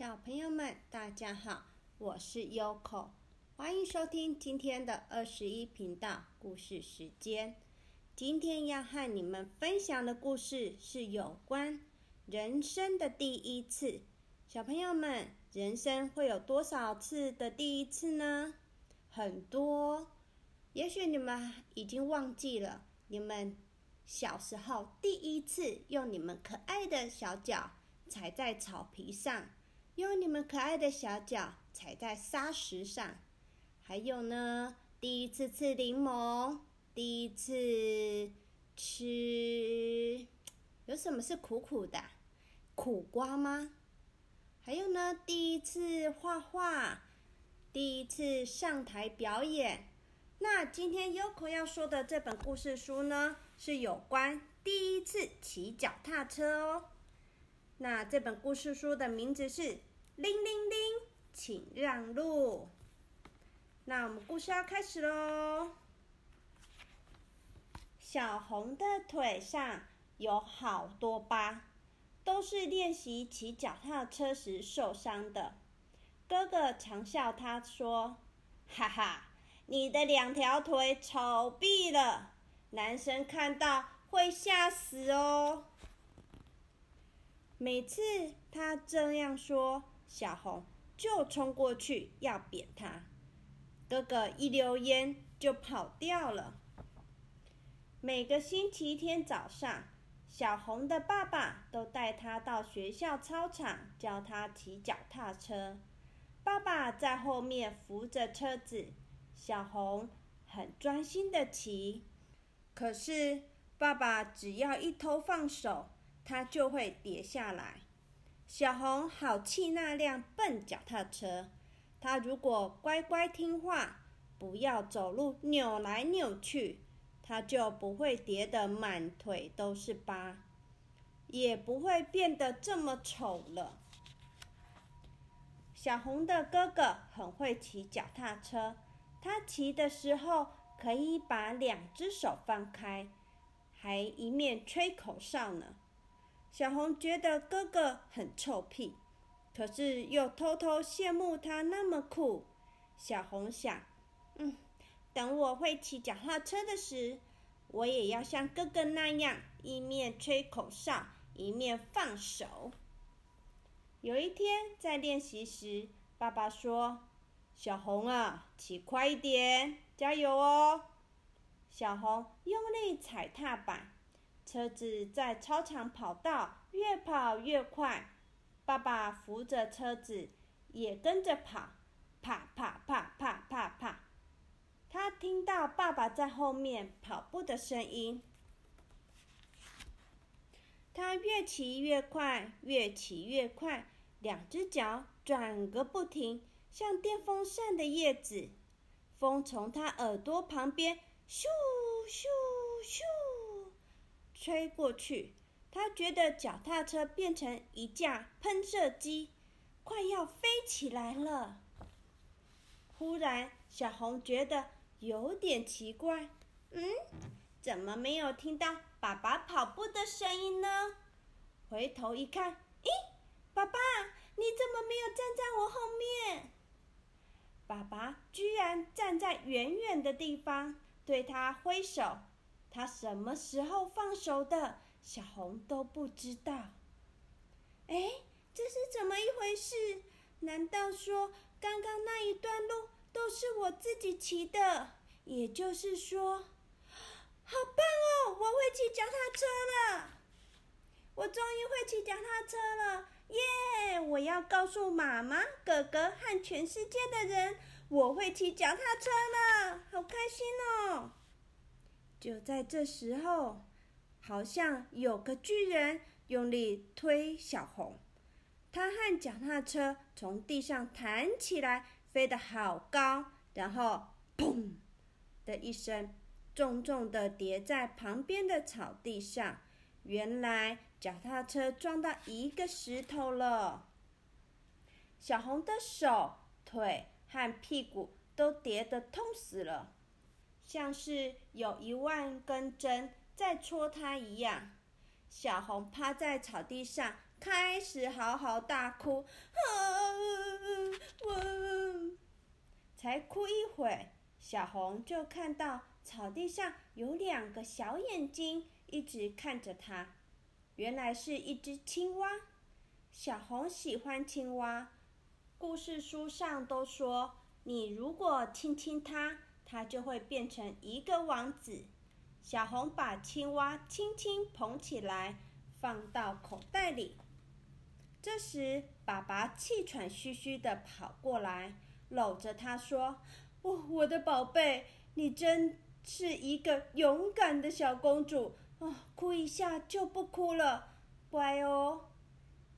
小朋友们，大家好，我是 Yoko，欢迎收听今天的二十一频道故事时间。今天要和你们分享的故事是有关人生的第一次。小朋友们，人生会有多少次的第一次呢？很多，也许你们已经忘记了，你们小时候第一次用你们可爱的小脚踩在草皮上。用你们可爱的小脚踩在沙石上，还有呢，第一次吃柠檬，第一次吃，有什么是苦苦的？苦瓜吗？还有呢，第一次画画，第一次上台表演。那今天 Yoko 要说的这本故事书呢，是有关第一次骑脚踏车哦。那这本故事书的名字是。铃铃铃，请让路。那我们故事要开始喽。小红的腿上有好多疤，都是练习骑脚踏车时受伤的。哥哥常笑他说：“哈哈，你的两条腿丑毙了，男生看到会吓死哦。”每次他这样说。小红就冲过去要扁他，哥哥一溜烟就跑掉了。每个星期天早上，小红的爸爸都带他到学校操场教他骑脚踏车。爸爸在后面扶着车子，小红很专心的骑。可是爸爸只要一偷放手，他就会跌下来。小红好气那辆笨脚踏车，他如果乖乖听话，不要走路扭来扭去，他就不会跌得满腿都是疤，也不会变得这么丑了。小红的哥哥很会骑脚踏车，他骑的时候可以把两只手放开，还一面吹口哨呢。小红觉得哥哥很臭屁，可是又偷偷羡慕他那么酷。小红想：“嗯，等我会骑脚踏车的时，我也要像哥哥那样，一面吹口哨，一面放手。”有一天在练习时，爸爸说：“小红啊，骑快一点，加油哦！”小红用力踩踏板。车子在操场跑道越跑越快，爸爸扶着车子也跟着跑，啪啪啪啪啪啪。他听到爸爸在后面跑步的声音，他越骑越快，越骑越快，两只脚转个不停，像电风扇的叶子。风从他耳朵旁边咻咻咻。吹过去，他觉得脚踏车变成一架喷射机，快要飞起来了。忽然，小红觉得有点奇怪，嗯，怎么没有听到爸爸跑步的声音呢？回头一看，咦，爸爸，你怎么没有站在我后面？爸爸居然站在远远的地方，对他挥手。他什么时候放手的？小红都不知道。哎，这是怎么一回事？难道说刚刚那一段路都是我自己骑的？也就是说，好棒哦！我会骑脚踏车了，我终于会骑脚踏车了，耶！我要告诉妈妈、哥哥和全世界的人，我会骑脚踏车了，好开心哦！就在这时候，好像有个巨人用力推小红，他和脚踏车从地上弹起来，飞得好高，然后砰的一声，重重的跌在旁边的草地上。原来脚踏车撞到一个石头了，小红的手、腿和屁股都跌得痛死了。像是有一万根针在戳它一样，小红趴在草地上开始嚎嚎大哭，啊，才哭一会，小红就看到草地上有两个小眼睛一直看着它，原来是一只青蛙。小红喜欢青蛙，故事书上都说，你如果亲亲它，它就会变成一个王子。小红把青蛙轻轻捧起来，放到口袋里。这时，爸爸气喘吁吁地跑过来，搂着他说：“我我的宝贝，你真是一个勇敢的小公主啊！哭一下就不哭了，乖哦。”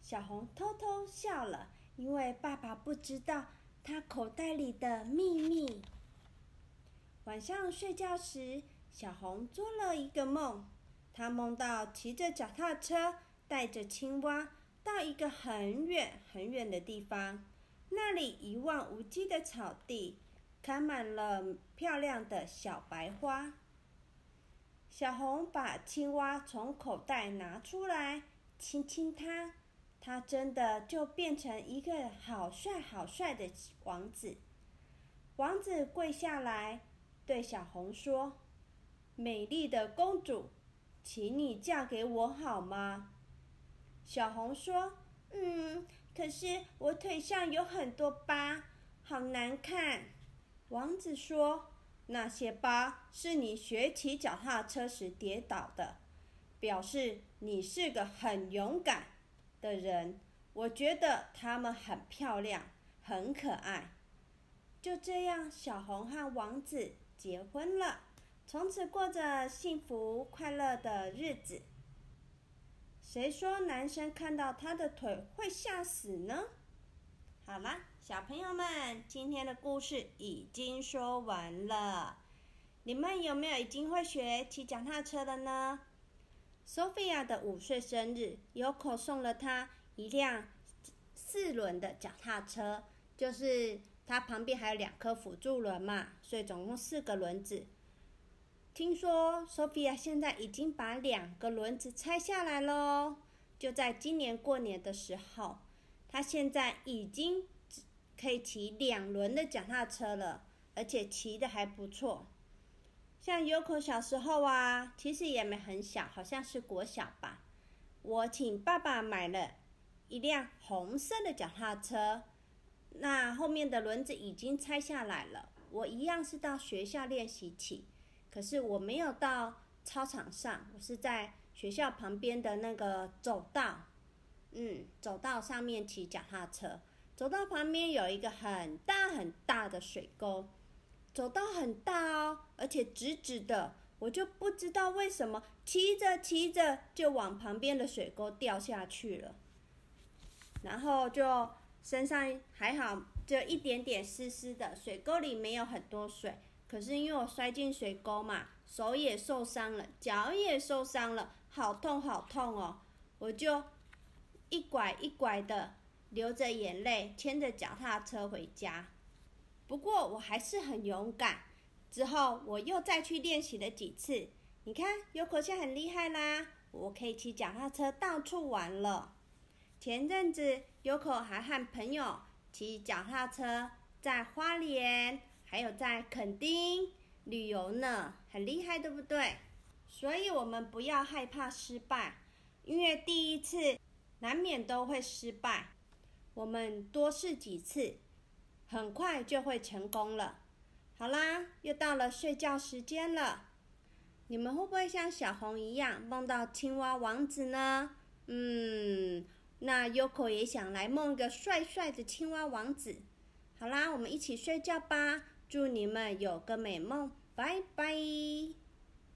小红偷偷笑了，因为爸爸不知道他口袋里的秘密。晚上睡觉时，小红做了一个梦，她梦到骑着脚踏车，带着青蛙到一个很远很远的地方，那里一望无际的草地，开满了漂亮的小白花。小红把青蛙从口袋拿出来，亲亲它。它真的就变成一个好帅好帅的王子。王子跪下来，对小红说：“美丽的公主，请你嫁给我好吗？”小红说：“嗯，可是我腿上有很多疤，好难看。”王子说：“那些疤是你学骑脚踏车时跌倒的，表示你是个很勇敢。”的人，我觉得他们很漂亮，很可爱。就这样，小红和王子结婚了，从此过着幸福快乐的日子。谁说男生看到她的腿会吓死呢？好啦，小朋友们，今天的故事已经说完了。你们有没有已经会学骑脚踏车了呢？Sophia 的五岁生日，Yoko 送了她一辆四轮的脚踏车，就是它旁边还有两颗辅助轮嘛，所以总共四个轮子。听说 Sophia 现在已经把两个轮子拆下来喽，就在今年过年的时候，她现在已经可以骑两轮的脚踏车了，而且骑的还不错。像 Yoko 小时候啊，其实也没很小，好像是国小吧。我请爸爸买了一辆红色的脚踏车，那后面的轮子已经拆下来了。我一样是到学校练习骑，可是我没有到操场上，我是在学校旁边的那个走道，嗯，走道上面骑脚踏车。走道旁边有一个很大很大的水沟。走道很大哦，而且直直的，我就不知道为什么骑着骑着就往旁边的水沟掉下去了，然后就身上还好，就一点点湿湿的，水沟里没有很多水，可是因为我摔进水沟嘛，手也受伤了，脚也受伤了，好痛好痛哦，我就一拐一拐的流着眼泪，牵着脚踏车回家。不过我还是很勇敢。之后我又再去练习了几次。你看，Yoko 现在很厉害啦，我可以骑脚踏车到处玩了。前阵子，Yoko 还和朋友骑脚踏车在花莲，还有在垦丁旅游呢，很厉害，对不对？所以我们不要害怕失败，因为第一次难免都会失败。我们多试几次。很快就会成功了。好啦，又到了睡觉时间了。你们会不会像小红一样梦到青蛙王子呢？嗯，那 Yoko 也想来梦个帅帅的青蛙王子。好啦，我们一起睡觉吧。祝你们有个美梦，拜拜。